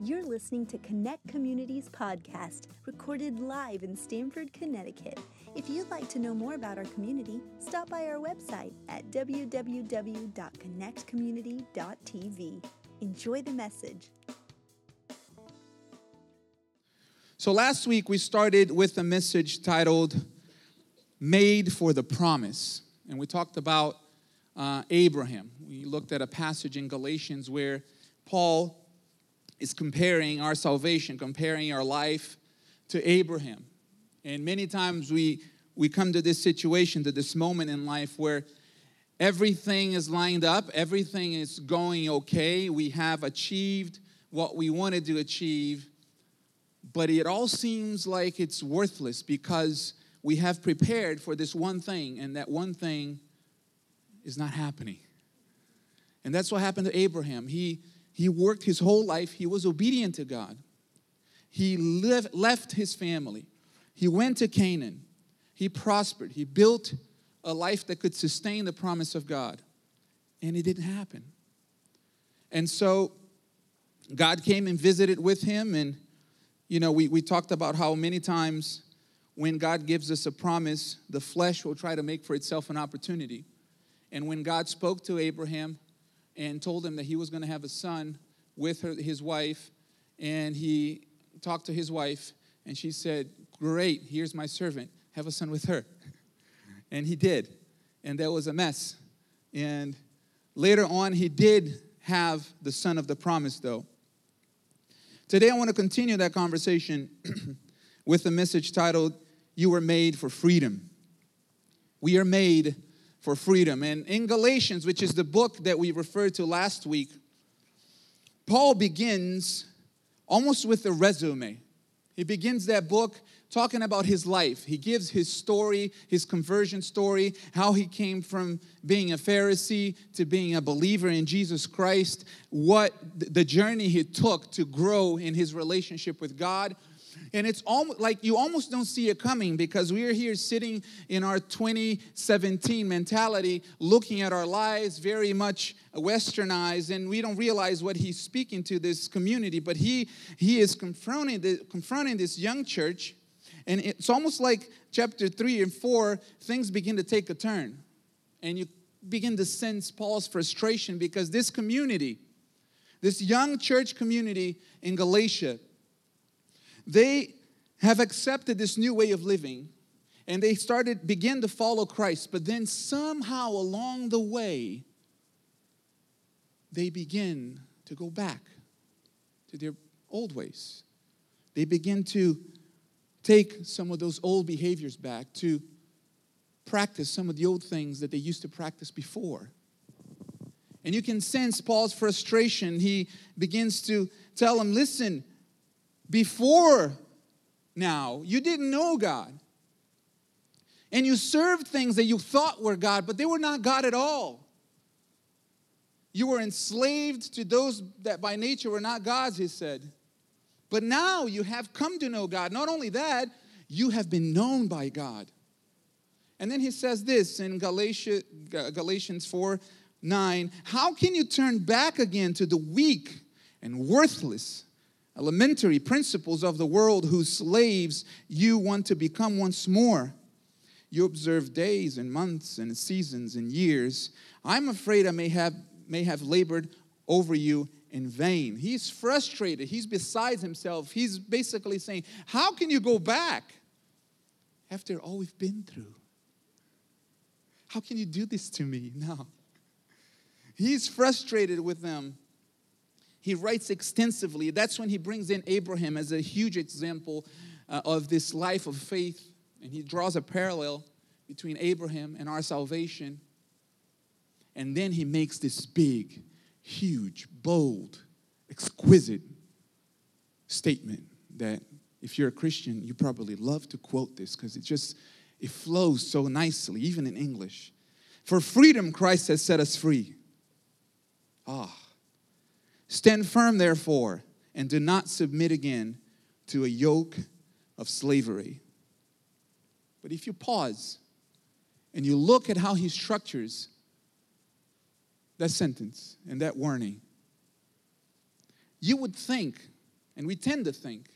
You're listening to Connect Community's podcast, recorded live in Stamford, Connecticut. If you'd like to know more about our community, stop by our website at www.connectcommunity.tv. Enjoy the message. So, last week we started with a message titled Made for the Promise. And we talked about uh, Abraham. We looked at a passage in Galatians where Paul is comparing our salvation, comparing our life to Abraham. And many times we, we come to this situation, to this moment in life where everything is lined up, everything is going okay, we have achieved what we wanted to achieve, but it all seems like it's worthless because we have prepared for this one thing, and that one thing is not happening. And that's what happened to Abraham. He he worked his whole life, he was obedient to God. He lived, left his family, he went to Canaan, he prospered, he built a life that could sustain the promise of God. And it didn't happen. And so God came and visited with him. And, you know, we, we talked about how many times when God gives us a promise, the flesh will try to make for itself an opportunity. And when God spoke to Abraham, and told him that he was going to have a son with her, his wife. And he talked to his wife, and she said, Great, here's my servant. Have a son with her. And he did. And that was a mess. And later on, he did have the son of the promise, though. Today, I want to continue that conversation with a message titled, You Were Made for Freedom. We are made for freedom. And in Galatians, which is the book that we referred to last week, Paul begins almost with a resume. He begins that book talking about his life. He gives his story, his conversion story, how he came from being a Pharisee to being a believer in Jesus Christ, what the journey he took to grow in his relationship with God, and it's almost like you almost don't see it coming because we are here sitting in our 2017 mentality, looking at our lives very much westernized, and we don't realize what he's speaking to this community. But he he is confronting the, confronting this young church, and it's almost like chapter three and four things begin to take a turn, and you begin to sense Paul's frustration because this community, this young church community in Galatia they have accepted this new way of living and they started begin to follow Christ, but then somehow along the way they begin to go back to their old ways. They begin to take some of those old behaviors back to practice some of the old things that they used to practice before. And you can sense Paul's frustration. He begins to tell them, listen, before now, you didn't know God. And you served things that you thought were God, but they were not God at all. You were enslaved to those that by nature were not gods, he said. But now you have come to know God. Not only that, you have been known by God. And then he says this in Galatia, Galatians 4 9 How can you turn back again to the weak and worthless elementary principles of the world whose slaves you want to become once more. You observe days and months and seasons and years. I'm afraid I may have, may have labored over you in vain. He's frustrated. He's beside himself. He's basically saying, How can you go back after all we've been through? How can you do this to me? now? He's frustrated with them he writes extensively. That's when he brings in Abraham as a huge example uh, of this life of faith. And he draws a parallel between Abraham and our salvation. And then he makes this big, huge, bold, exquisite statement that if you're a Christian, you probably love to quote this because it just it flows so nicely, even in English. For freedom, Christ has set us free. Ah. Stand firm, therefore, and do not submit again to a yoke of slavery. But if you pause and you look at how he structures that sentence and that warning, you would think And we tend to think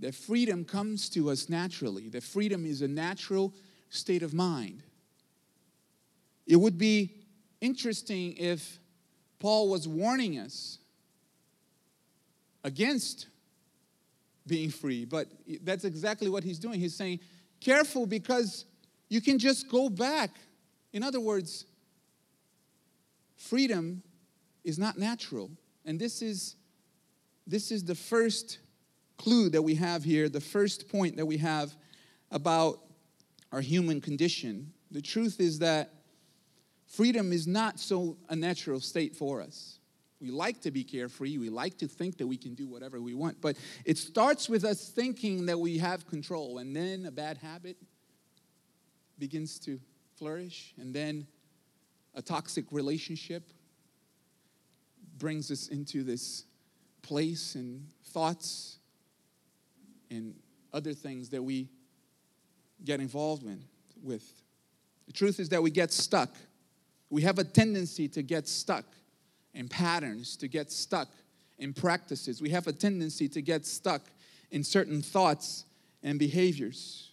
that freedom comes to us naturally, that freedom is a natural state of mind. It would be interesting if Paul was warning us against being free, but that's exactly what he's doing. He's saying, careful because you can just go back. In other words, freedom is not natural. And this is this is the first clue that we have here, the first point that we have about our human condition. The truth is that freedom is not so a natural state for us. We like to be carefree. We like to think that we can do whatever we want. But it starts with us thinking that we have control. And then a bad habit begins to flourish. And then a toxic relationship brings us into this place and thoughts and other things that we get involved in, with. The truth is that we get stuck. We have a tendency to get stuck in patterns, to get stuck in practices. We have a tendency to get stuck in certain thoughts and behaviors.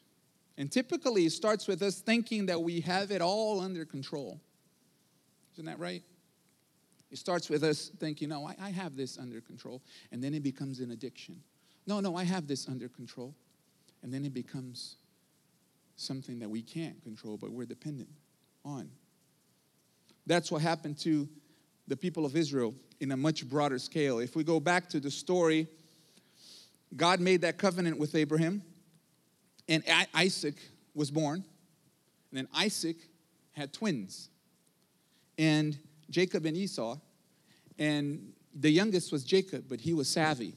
And typically, it starts with us thinking that we have it all under control. Isn't that right? It starts with us thinking, no, I, I have this under control. And then it becomes an addiction. No, no, I have this under control. And then it becomes something that we can't control, but we're dependent on. That's what happened to the people of Israel in a much broader scale. If we go back to the story, God made that covenant with Abraham, and Isaac was born. And then Isaac had twins, and Jacob and Esau. And the youngest was Jacob, but he was savvy,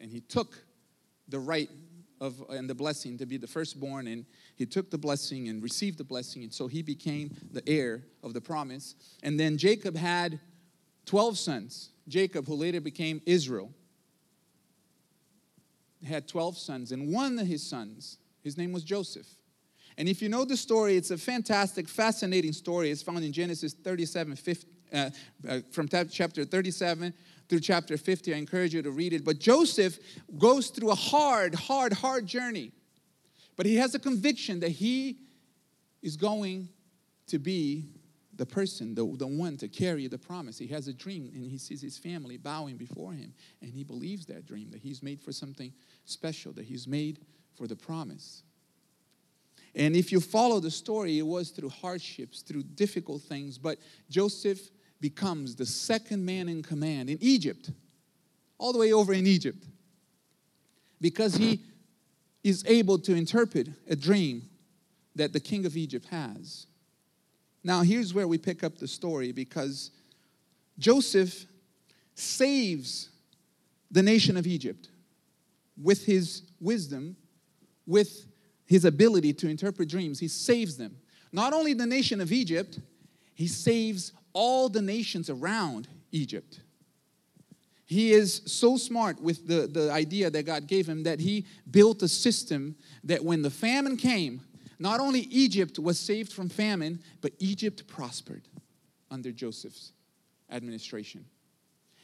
and he took the right of and the blessing to be the firstborn, and he took the blessing and received the blessing, and so he became the heir of the promise. And then Jacob had 12 sons. Jacob, who later became Israel, had 12 sons, and one of his sons, his name was Joseph. And if you know the story, it's a fantastic, fascinating story. It's found in Genesis 37, 50, uh, uh, from chapter 37 through chapter 50. I encourage you to read it. But Joseph goes through a hard, hard, hard journey. But he has a conviction that he is going to be the person, the, the one to carry the promise. He has a dream and he sees his family bowing before him. And he believes that dream, that he's made for something special, that he's made for the promise. And if you follow the story, it was through hardships, through difficult things. But Joseph becomes the second man in command in Egypt, all the way over in Egypt, because he is able to interpret a dream that the king of Egypt has. Now, here's where we pick up the story because Joseph saves the nation of Egypt with his wisdom, with his ability to interpret dreams. He saves them. Not only the nation of Egypt, he saves all the nations around Egypt. He is so smart with the, the idea that God gave him that he built a system that when the famine came, not only Egypt was saved from famine, but Egypt prospered under Joseph's administration.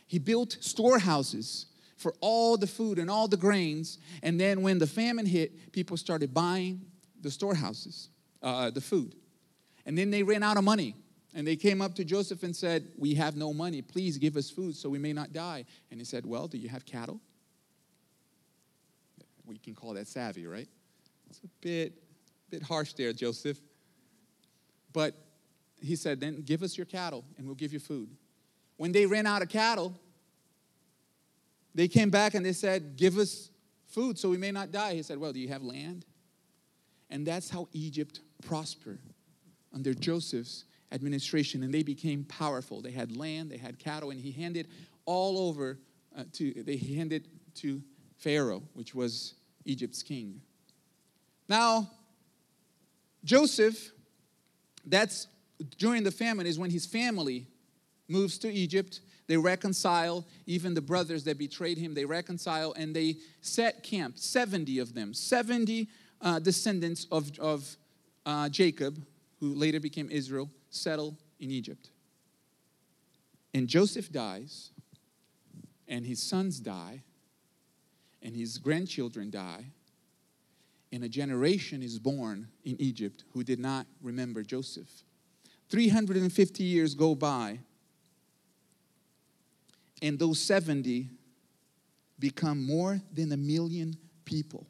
He built storehouses for all the food and all the grains. And then when the famine hit, people started buying the storehouses, uh, the food. And then they ran out of money. And they came up to Joseph and said, We have no money. Please give us food so we may not die. And he said, Well, do you have cattle? We can call that savvy, right? It's a bit bit harsh there, Joseph. But he said, Then give us your cattle and we'll give you food. When they ran out of cattle, they came back and they said, Give us food so we may not die. He said, Well, do you have land? And that's how Egypt prospered under Joseph's administration. And they became powerful. They had land, they had cattle, and he handed all over uh, to, they handed to Pharaoh, which was Egypt's king. Now, Joseph, that's during the famine, is when his family moves to Egypt. They reconcile, even the brothers that betrayed him, they reconcile and they set camp, 70 of them, 70 uh, descendants of, of uh, Jacob, who later became Israel, settle in Egypt. And Joseph dies, and his sons die, and his grandchildren die, and a generation is born in Egypt who did not remember Joseph. 350 years go by, and those 70 become more than a million people.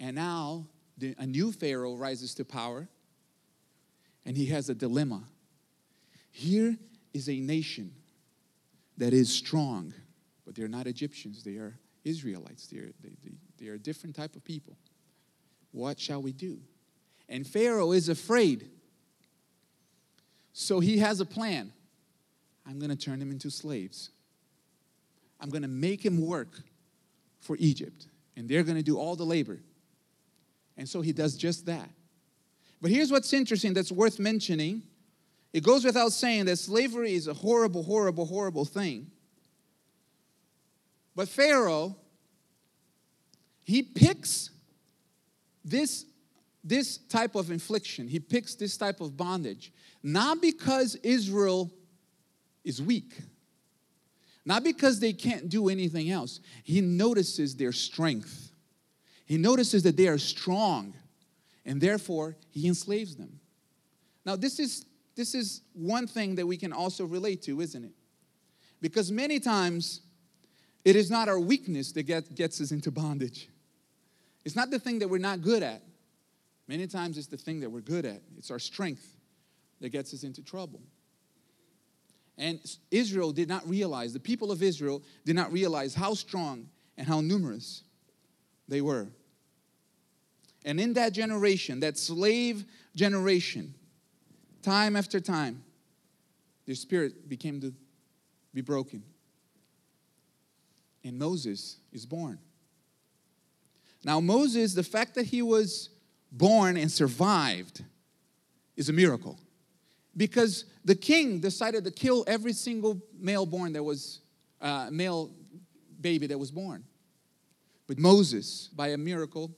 And now the, a new Pharaoh rises to power, and he has a dilemma. Here is a nation that is strong, but they're not Egyptians, they are Israelites. They are, they, they, they are a different type of people. What shall we do? And Pharaoh is afraid. So he has a plan. I'm going to turn them into slaves. I'm going to make him work for Egypt, and they're going to do all the labor. And so he does just that. But here's what's interesting that's worth mentioning it goes without saying that slavery is a horrible, horrible, horrible thing. But Pharaoh, he picks this, this type of infliction, he picks this type of bondage, not because Israel is weak, not because they can't do anything else. He notices their strength, he notices that they are strong, and therefore he enslaves them. Now, this is, this is one thing that we can also relate to, isn't it? Because many times, it is not our weakness that get, gets us into bondage. It's not the thing that we're not good at. Many times it's the thing that we're good at. It's our strength that gets us into trouble. And Israel did not realize, the people of Israel did not realize how strong and how numerous they were. And in that generation, that slave generation, time after time, their spirit became to be broken. And Moses is born. Now, Moses, the fact that he was born and survived is a miracle. Because the king decided to kill every single male born that was uh, male baby that was born. But moses by a miracle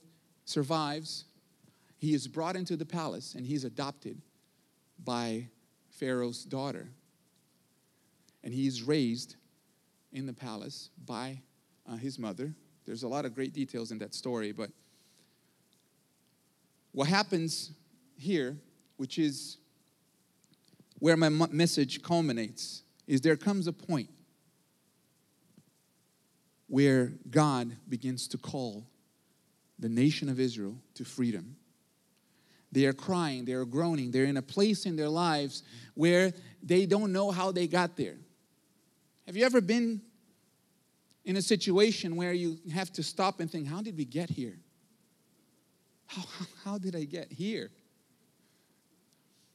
survives he is brought into the palace and he's adopted by pharaoh's daughter and he's raised in the palace by uh, his mother. There's a lot of great details in that story, but what happens here, which is where my message culminates, is there comes a point where God begins to call the nation of Israel to freedom. They are crying, they are groaning, they're in a place in their lives where they don't know how they got there. Have you ever been in a situation where you have to stop and think, how did we get here? How, how did I get here?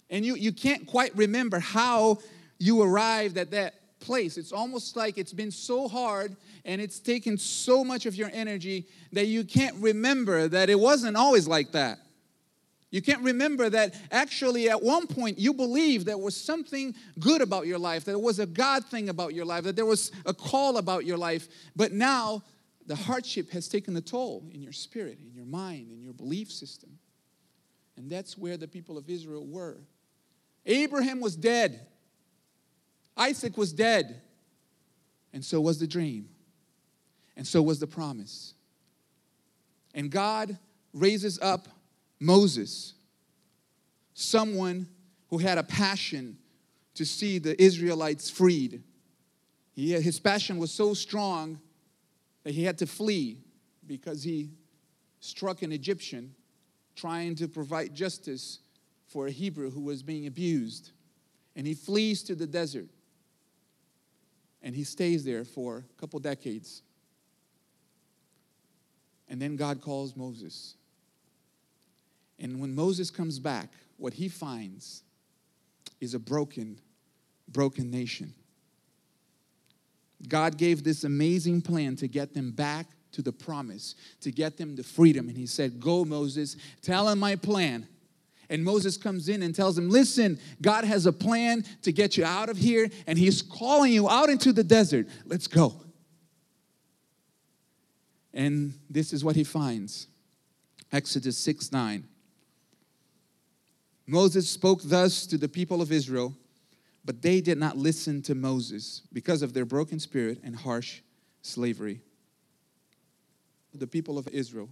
And you, you can't quite remember how you arrived at that place. It's almost like it's been so hard and it's taken so much of your energy that you can't remember that it wasn't always like that. You can't remember that actually at one point you believed there was something good about your life, that there was a God thing about your life, that there was a call about your life, but now the hardship has taken a toll in your spirit, in your mind, in your belief system. And that's where the people of Israel were. Abraham was dead, Isaac was dead, and so was the dream, and so was the promise. And God raises up Moses, someone who had a passion to see the Israelites freed. He, his passion was so strong that he had to flee because he struck an Egyptian trying to provide justice for a Hebrew who was being abused. And he flees to the desert. And he stays there for a couple decades. And then God calls Moses. And when Moses comes back, what he finds is a broken, broken nation. God gave this amazing plan to get them back to the promise, to get them the freedom. And he said, Go, Moses, tell him my plan. And Moses comes in and tells him, Listen, God has a plan to get you out of here, and he's calling you out into the desert. Let's go. And this is what he finds Exodus 6 9. Moses spoke thus to the people of Israel, but they did not listen to Moses because of their broken spirit and harsh slavery. the people of Israel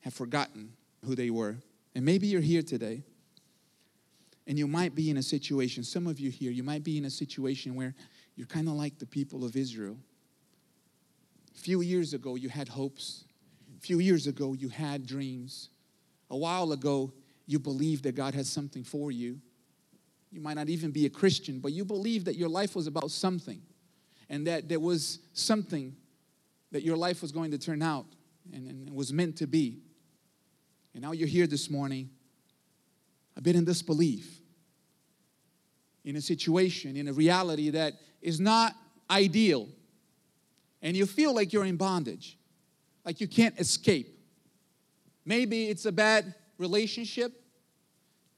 have forgotten who they were. And maybe you're here today and you might be in a situation, some of you here, you might be in a situation where you're kind of like the people of Israel. A few years ago, you had hopes. A few years ago, you had dreams. A while ago, you believed that God has something for you. You might not even be a Christian, but you believed that your life was about something and that there was something that your life was going to turn out and, and was meant to be. And now you're here this morning, a bit in disbelief, in a situation, in a reality that is not ideal. And you feel like you're in bondage, like you can't escape. Maybe it's a bad relationship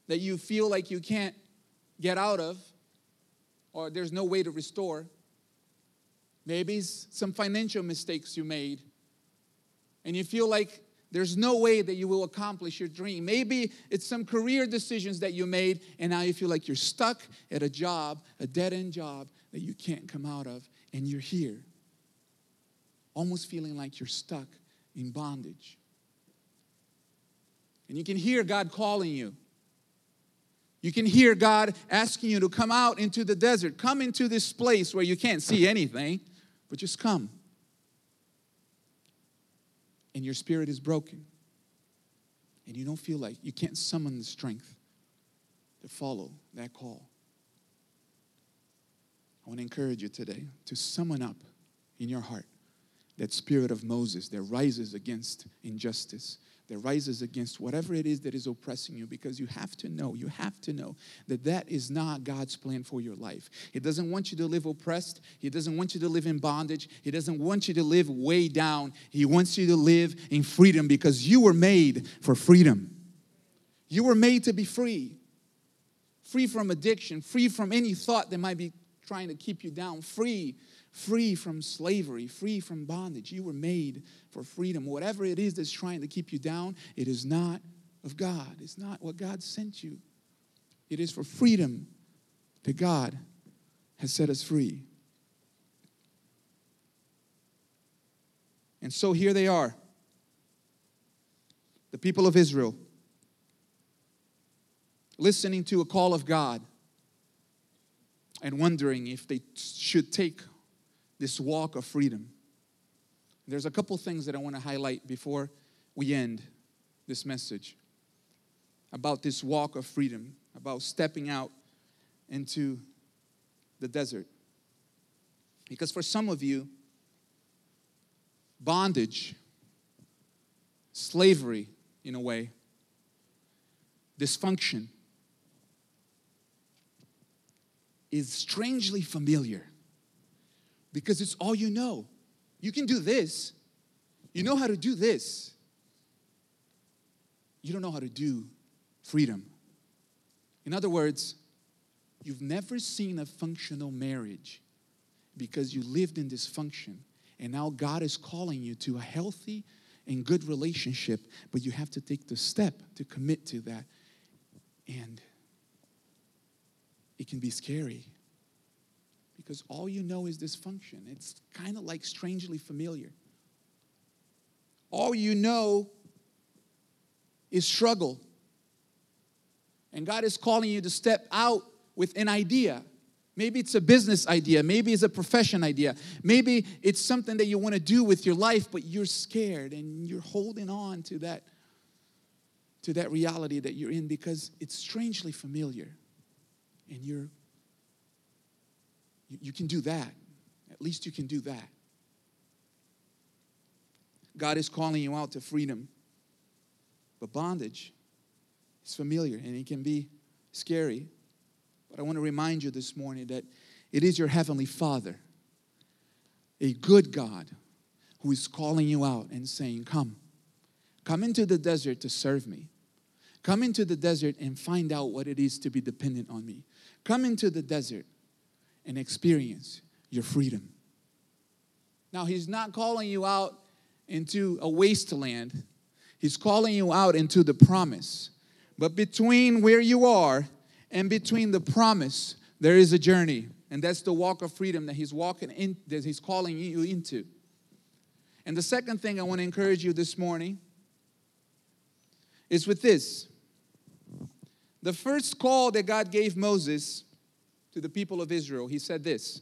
that you feel like you can't get out of, or there's no way to restore. Maybe some financial mistakes you made, and you feel like there's no way that you will accomplish your dream. Maybe it's some career decisions that you made, and now you feel like you're stuck at a job, a dead end job that you can't come out of, and you're here, almost feeling like you're stuck in bondage. And you can hear God calling you. You can hear God asking you to come out into the desert, come into this place where you can't see anything, but just come. And your spirit is broken. And you don't feel like you can't summon the strength to follow that call. I want to encourage you today to summon up in your heart that spirit of Moses that rises against injustice, that rises against whatever it is that is oppressing you because you have to know, you have to know that that is not God's plan for your life. He doesn't want you to live oppressed, He doesn't want you to live in bondage, He doesn't want you to live way down. He wants you to live in freedom because you were made for freedom. You were made to be free. Free from addiction, free from any thought that might be trying to keep you down, free free from slavery, free from bondage. You were made for freedom. Whatever it is that's trying to keep you down, it is not of God. It's not what God sent you. It is for freedom that God has set us free. And so here they are, the people of Israel, listening to a call of God and wondering if they should take this walk of freedom. There's a couple things that I want to highlight before we end this message about this walk of freedom, about stepping out into the desert. Because for some of you, bondage, slavery, in a way, dysfunction, is strangely familiar because it's all you know. You can do this, you know how to do this. You don't know how to do freedom. In other words, you've never seen a functional marriage because you lived in dysfunction. And now God is calling you to a healthy and good relationship, but you have to take the step to commit to that. And it can be scary because all you know is dysfunction. It's kind of like strangely familiar. All you know is struggle. And God is calling you to step out with an idea. Maybe it's a business idea. Maybe it's a profession idea. Maybe it's something that you want to do with your life, but you're scared and you're holding on to that, to that reality that you're in because it's strangely familiar. And you're you, you can do that. At least you can do that. God is calling you out to freedom. But bondage is familiar and it can be scary. But I want to remind you this morning that it is your Heavenly Father, a good God, who is calling you out and saying, Come, come into the desert to serve me. Come into the desert and find out what it is to be dependent on me. Come into the desert and experience your freedom. Now, He's not calling you out into a wasteland, He's calling you out into the promise. But between where you are and between the promise, there is a journey. And that's the walk of freedom that He's walking in, that He's calling you into. And the second thing I want to encourage you this morning is with this. The first call that God gave Moses to the people of Israel, he said this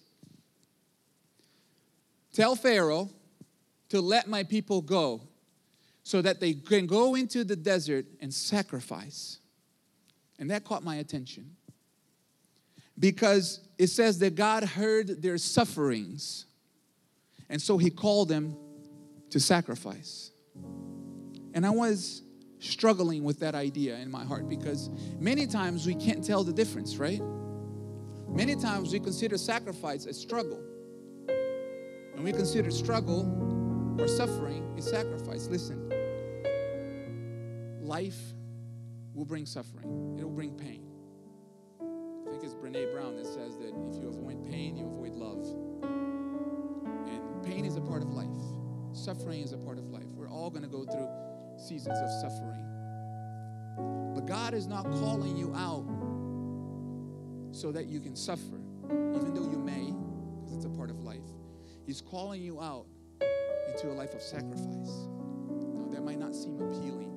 Tell Pharaoh to let my people go so that they can go into the desert and sacrifice. And that caught my attention because it says that God heard their sufferings, and so he called them to sacrifice. And I was struggling with that idea in my heart because many times we can't tell the difference, right? Many times we consider sacrifice a struggle. And we consider struggle or suffering a sacrifice. Listen, life will bring suffering, it'll bring pain. I think it's Brene Brown that says that if you avoid pain, you avoid love. And pain is a part of life, suffering is a part of life. We're all going to go through seasons of suffering. But God is not calling you out so that you can suffer, even though you may, because it's a part of life. He's calling you out into a life of sacrifice. Now, that might not seem appealing,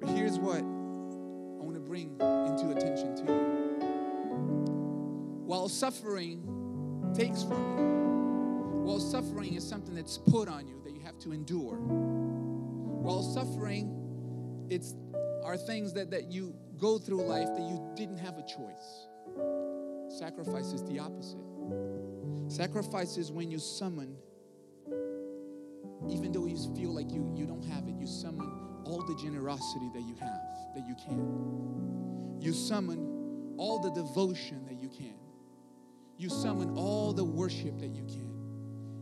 but here's what I want to bring into attention to you. While suffering takes from you, while suffering is something that's put on you that you have to endure, while suffering, it's are things that, that you go through life that you didn't have a choice. Sacrifice is the opposite. Sacrifice is when you summon, even though you feel like you, you don't have it, you summon all the generosity that you have, that you can. You summon all the devotion that you can. You summon all the worship that you can.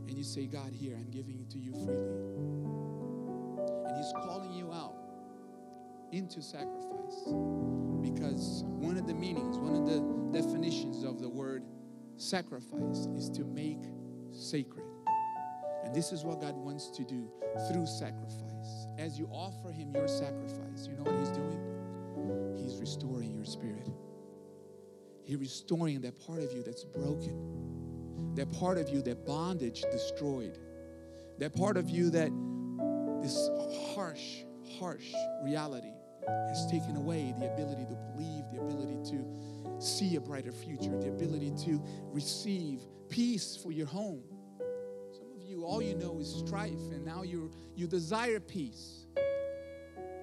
And you say, God, here, I'm giving it to you freely. And He's calling you out into sacrifice because one of the meanings, one of the definitions of the word sacrifice is to make sacred. And this is what God wants to do through sacrifice. As you offer Him your sacrifice, you know what He's doing? He's restoring your spirit. He's restoring that part of you that's broken, that part of you that bondage destroyed, that part of you that this harsh, harsh reality has taken away the ability to believe, the ability to see a brighter future, the ability to receive peace for your home. Some of you, all you know is strife, and now you you desire peace.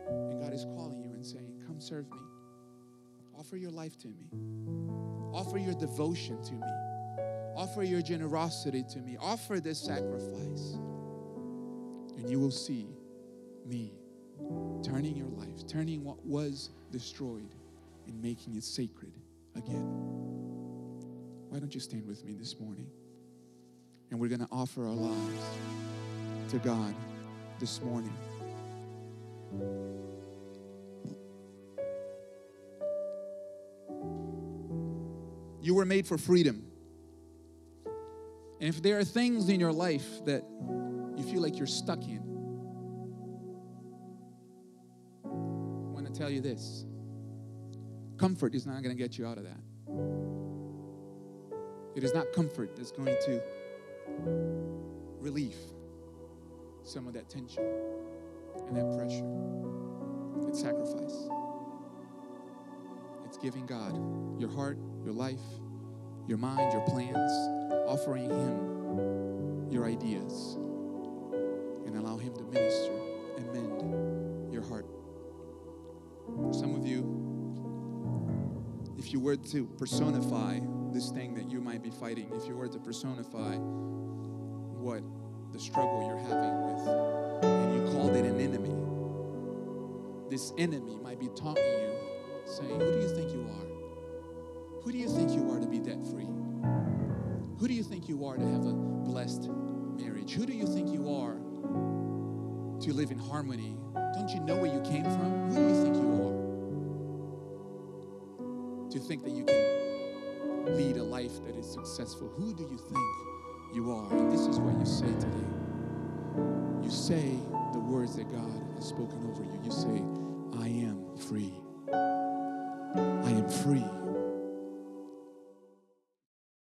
And God is calling you and saying, Come serve me. Offer your life to me. Offer your devotion to me. Offer your generosity to me. Offer this sacrifice. And you will see me turning your life, turning what was destroyed and making it sacred again. Why don't you stand with me this morning? And we're going to offer our lives to God this morning. You were made for freedom. And if there are things in your life that you feel like you're stuck in, I want to tell you this comfort is not going to get you out of that. It is not comfort that's going to relieve some of that tension and that pressure. It's sacrifice. It's giving God your heart, your life, your mind, your plans, offering Him your ideas, minister and mend your heart. Some of you, if you were to personify this thing that you might be fighting, if you were to personify what the struggle you're having with, and you called it an enemy, this enemy might be taunting you, saying, Who do you think you are? Who do you think you are to be debt free? Who do you think you are to have a blessed marriage? Who do you think you are to live in harmony? Don't you know where you came from? Who do you think you are? To think that you can lead a life that is successful. Who do you think you are? And this is what you say today. You say the words that God has spoken over you. You say, I am free. I am free.